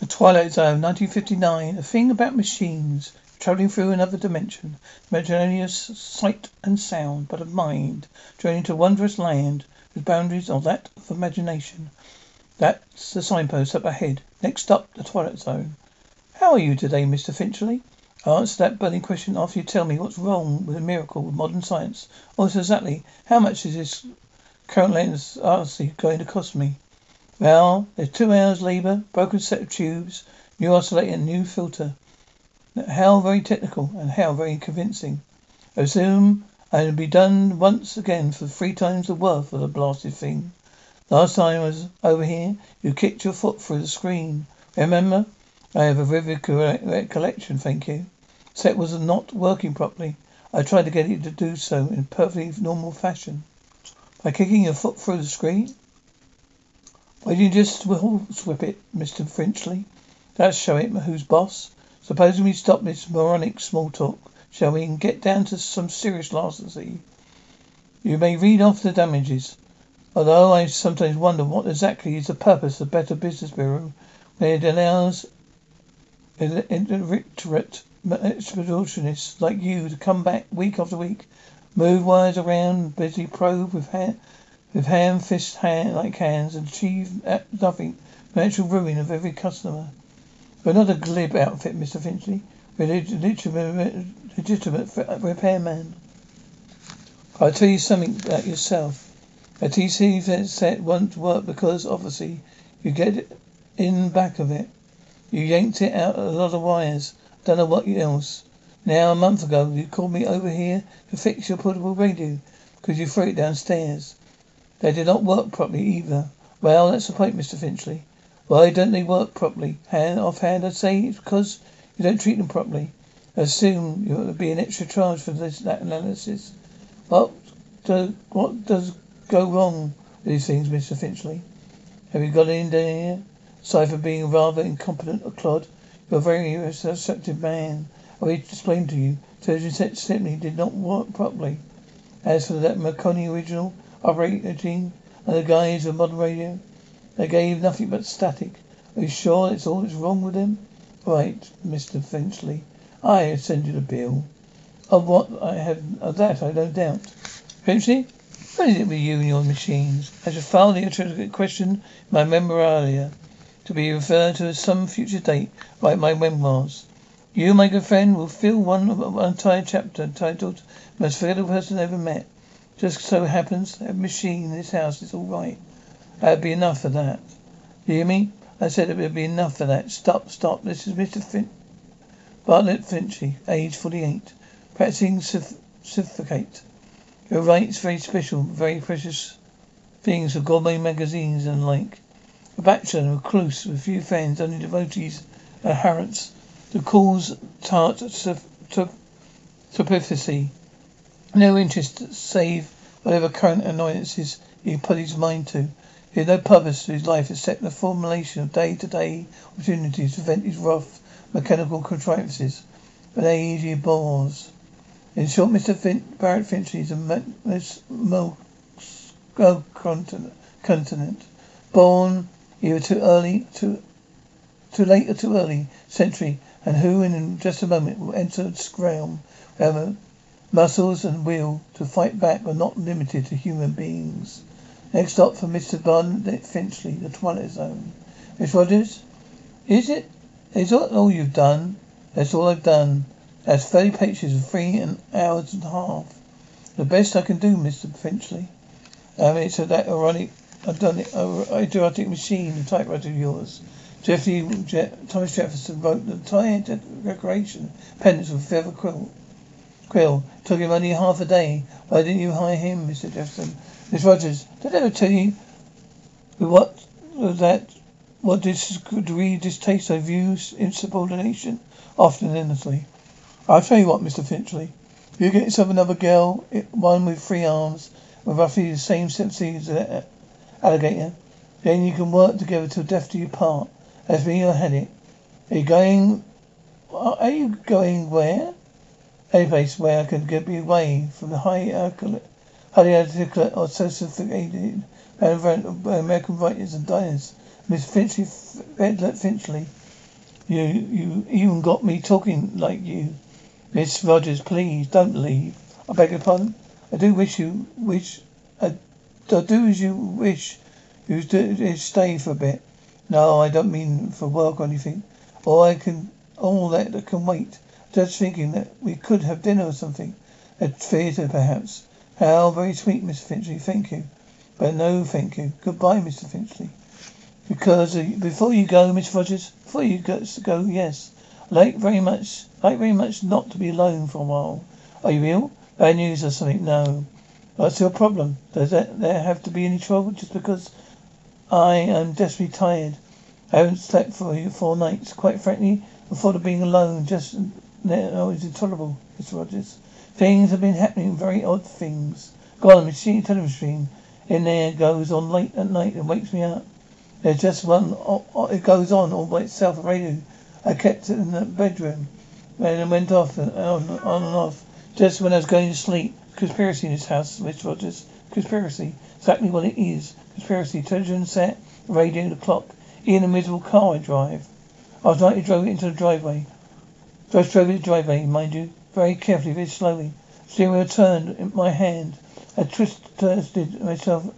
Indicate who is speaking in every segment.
Speaker 1: The Twilight Zone, 1959. A thing about machines. Traveling through another dimension. Dimension only of sight and sound, but of mind. Journeying to a wondrous land whose boundaries are that of imagination. That's the signpost up ahead. Next stop, the Twilight Zone. How are you today, Mr. Finchley? I'll answer that burning question after you tell me what's wrong with the miracle of modern science. Also, exactly how much is this current lens RC going to cost me? Well, there's two hours labour, broken set of tubes, new oscillator and new filter. How very technical and how very convincing. I assume I'll be done once again for three times the worth of the blasted thing. Last time I was over here, you kicked your foot through the screen. Remember? I have a vivid recollection, thank you. Set was not working properly. I tried to get it to do so in perfectly normal fashion. By kicking your foot through the screen? Why didn't you just whip it, Mr. Finchley? That'll show it who's boss. Supposing we stop this moronic small talk, shall we, and get down to some serious larceny? You may read off the damages. Although I sometimes wonder what exactly is the purpose of the Better Business Bureau when it allows illiterate expeditionists like you to come back week after week, move wires around, busy probe with hand, with hand, fist, hand like hands, and achieve eh, nothing, financial ruin of every customer. We're not a glib outfit, Mr. Finchley. We're a legitimate, eh, legitimate repairman. I'll tell you something about yourself. A TV set won't work because, obviously, you get in back of it. You yanked it out a lot of wires. Don't know what else. Now, a month ago, you called me over here to fix your portable radio because you threw it downstairs. They did not work properly either. Well, that's the point, Mr. Finchley. Why don't they work properly? Hand I'd say it's because you don't treat them properly. I assume will be an extra charge for this that analysis. What do, what does go wrong with these things, Mr. Finchley? Have you got in there? Aside from being rather incompetent a clod, you're a very receptive man. I will explain to you. Surgeon said simply did not work properly. As for that Marconi original, operating under the guise of modern radio. They gave nothing but static. Are you sure that's all that's wrong with them? Right, Mr. Finchley. I send you the bill. Of what I have of that I no doubt. Finchley, what is it with you and your machines? I shall file the question in my memoranda to be referred to at some future date, like my memoirs. You, my good friend, will fill one entire chapter entitled Most Forgettable Person Ever Met. Just so happens that machine in this house is all right. That'd be enough for that. You hear me? I said it would be enough for that. Stop, stop. This is Mr. Fin- Bartlett Finchley, age 48. Practicing certificate. You're right, it's very special, very precious things for gourmet magazines and like. A bachelor, recluse, with few friends, only devotees, adherents. The cause tart superficie. No interest save whatever current annoyances he put his mind to. He had no purpose to his life except the formulation of day-to-day opportunities to vent his rough mechanical contrivances. But age he bores. In short, Mr. Fin- Bartlett Finchley is a most continent. Born either too early, too, too late or too early century, and who in just a moment will enter its realm, Muscles and will to fight back are not limited to human beings. Next stop for Mr. Bartlett Finchley, the Twilight Zone. Miss Rogers, is it? Is that all you've done? That's all I've done. That's thirty pages of three and hours and a half. The best I can do, Mr. Finchley. Um, it's a, that ironic, I've done it, idiotic machine, the typewriter of yours. Jeffrey, Je- Thomas Jefferson wrote the entire decoration, pennants with feather quilt. Quill, took him only half a day. Why didn't you hire him, Mr. Jefferson? Miss Rogers, did I ever tell you what that what degree distaste I view insubordination? Often endlessly. I'll tell you what, Mr. Finchley. You get yourself another girl, eh, one with three arms, with roughly the same sympathy as an alligator. Then you can work together till death do you part. As me, I had it. Are you going? Uh, are you going where? Any place where I could get be away from the high highly articulate or sophisticated American writers and diners. Miss Finchley, Finchley, You you even got me talking like you. Miss Rogers, please don't leave. I beg your pardon. I do wish you wish I, I do as you wish you stay for a bit. No, I don't mean for work or anything. Or I can all that can wait. Just thinking that we could have dinner or something. A theatre perhaps. How very sweet, Mr. Finchley. Thank you. But no, thank you. Goodbye, Mr. Finchley. Because uh, before you go, Miss Rogers, before you go, go yes, like very much, like very much not to be alone for a while. Are you ill? Bad news or something? No. What's your problem? Does that, there have to be any trouble just because I am desperately tired? I haven't slept for four nights. Quite frankly, the thought of being alone just Oh, now is intolerable, Miss Rogers. Things have been happening, very odd things. God, the machine television in there goes on late at night and wakes me up. There's just one, it goes on all by itself, radio. I kept it in the bedroom. And it went off and on, on and off. Just when I was going to sleep. Conspiracy in this house, Miss Rogers. Conspiracy. Exactly what it is. Conspiracy. Television set, radio, the clock. In a miserable car I drive. I was lightly drove it into the driveway. It the driveway, mind you. Very carefully, very slowly. Steering wheel turned in my hand. I twisted myself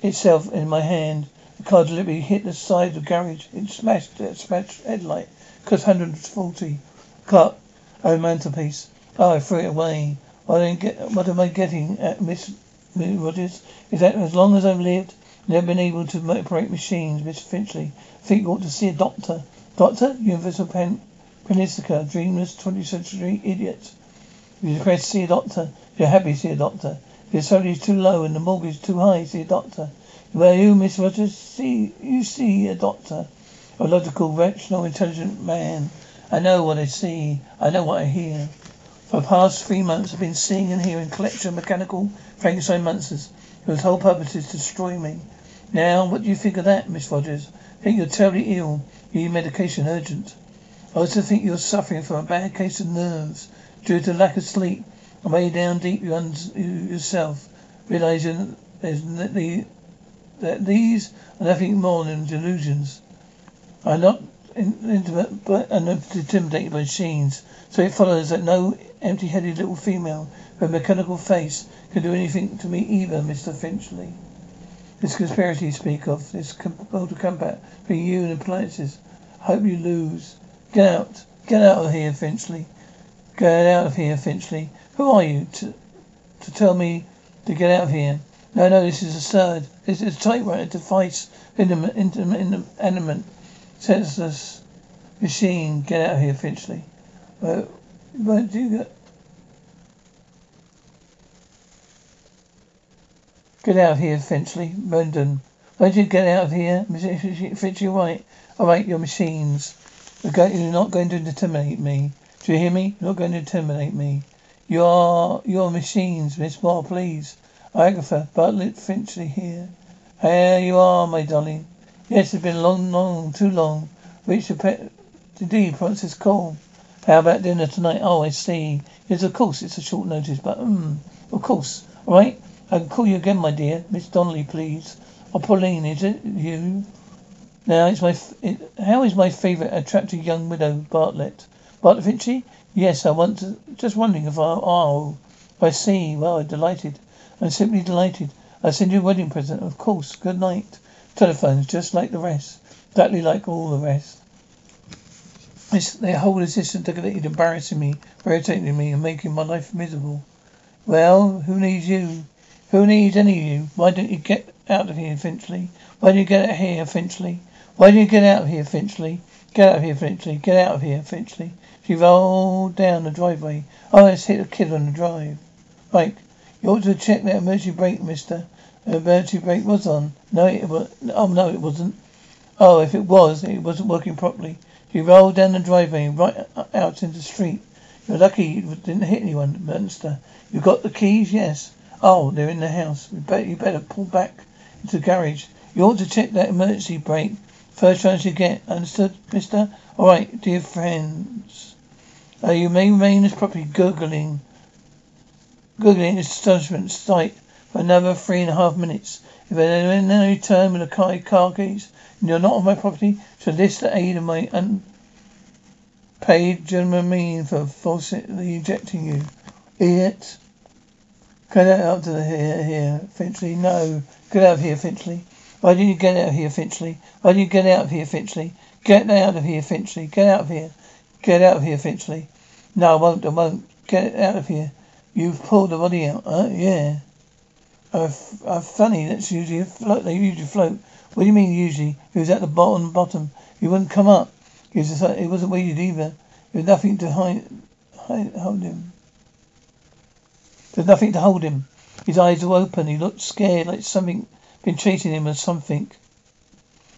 Speaker 1: itself in my hand. The car deliberately hit the side of the garage. It smashed the smashed headlight. Cost 140. Cut over mantelpiece. Oh, I threw it away. I get, what am I getting at, Miss Rogers? Is that as long as I've lived, never been able to operate machines, Miss Finchley. I think you ought to see a doctor. Doctor? Universal Pen Penistica, dreamless 20th century idiot. If you're depressed, see a doctor. If you're happy, see a doctor. If your salary is too low and the mortgage too high, see a doctor. Where you, Miss Rogers, see you see a doctor. A logical, rational, intelligent man. I know what I see. I know what I hear. For the past three months I've been seeing and hearing collection mechanical Frankenstein monsters whose whole purpose is to destroy me. Now, what do you think of that, Miss Rogers? Think you're terribly ill. You need medication urgent. I also think you're suffering from a bad case of nerves due to lack of sleep. And way down deep you yourself realize the that these are nothing more than delusions. I'm not intimate but are intimidated by machines. So it follows that no empty-headed little female with a mechanical face can do anything to me either, Mr. Finchley. This conspiracy you speak of, this to combat between you and appliances, I hope you lose. Get out. Get out of here, Finchley. Get out of here, Finchley. Who are you to, to tell me to get out of here? No, no, this is absurd. This is a typewriter device, intimate, intimate, inanimate, senseless machine. Get out of here, Finchley. Where do you go? Get out of here, Finchley. Why don't you get out of here? Finchley, right. All right, your machines. You're, not going to intimidate me. Do you hear me? You're not going to intimidate me. You're, your machines, Miss Moore, please. Agatha Bartlett Finchley here. Here you are, my darling. Yes, it's been long, long, too long. The pet indeed, Francis Cole. How about dinner tonight? Oh, I see. Yes, of course, it's a short notice, but um, of course. All right, I can call you again, my dear. Miss Donnelly, please. Oh, Pauline, is it you? Now, it's my. It, how is my favourite attractive young widow, Bartlett? Bartlett Finchley? Yes, I want to. Just wondering if I. Oh, I see. Well, I'm delighted. I'm simply delighted. I'll send you a wedding present, of course. Good night. Telephones, just like the rest. Exactly like all the rest. It's their whole existence degraded, embarrassing me, irritating me, and making my life miserable. Well, who needs you? Who needs any of you? Why don't you get out of here, Finchley? Why don't you get out of here, Finchley? Why don't you get out of here, Finchley? Get out of here, Finchley. Get out of here, Finchley. She rolled down the driveway. Oh, let's hit a kid on the drive. Mike, you ought to check that emergency brake, mister. The emergency brake was on. No, it was. Oh, no, it wasn't. Oh, if it was, it wasn't working properly. She rolled down the driveway right uh, uh, out into the street. You're lucky you didn't hit anyone, Munster. You got the keys? Yes. Oh, they're in the house. You better pull back into the garage. You ought to check that emergency brake. First chance you get. Understood, mister? All right, dear friends. Uh, you may remain as properly gurgling Googling establishment site for another three and a half minutes. If I then return with a car, car keys, You're not on my property. Should this the aid of my unpaid gentleman mean for falsely ejecting you? Idiot. Get out of the here, here, Finchley. No. Get out of here, Finchley. Why didn't you get out of here, Finchley? Why didn't you get out of here, Finchley? Get out of here, Finchley. Get out of here. Get out of here, Finchley. No, I won't. I won't. Get out of here. You've pulled the body out, huh? Yeah. Uh, uh, funny, that's usually a float. They usually float. What do you mean usually? He was at the bottom, bottom. He wouldn't come up. He was just, he wasn't weighted either. There was nothing to hide, hide, hold him. There's nothing to hold him. His eyes were open. He looked scared, like something been chasing him or something.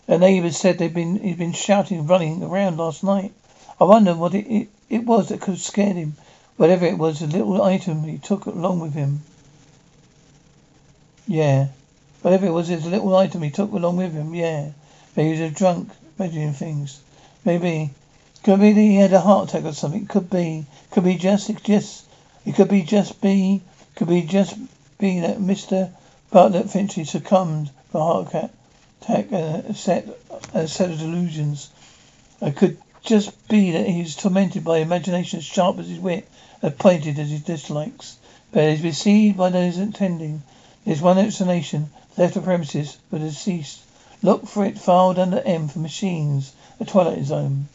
Speaker 1: A neighbour said they'd been he'd been shouting, running around last night. I wonder what it, it, it was that could have scared him. Whatever it was, a little item he took along with him. Yeah. Whatever it was, it's a little item he took along with him. Yeah. Maybe he was a drunk, imagining things. Maybe. Could be that he had a heart attack or something. Could be. Could be just, just. It could be just be. Could be just be that Mister Bartlett Finchley succumbed to heart attack and a set, a set of delusions. It could just be that he was tormented by imagination as sharp as his wit as pointed as his dislikes. But is received by those attending. There's one explanation. Left the premises, but has ceased. Look for it filed under M for machines. A twilight zone.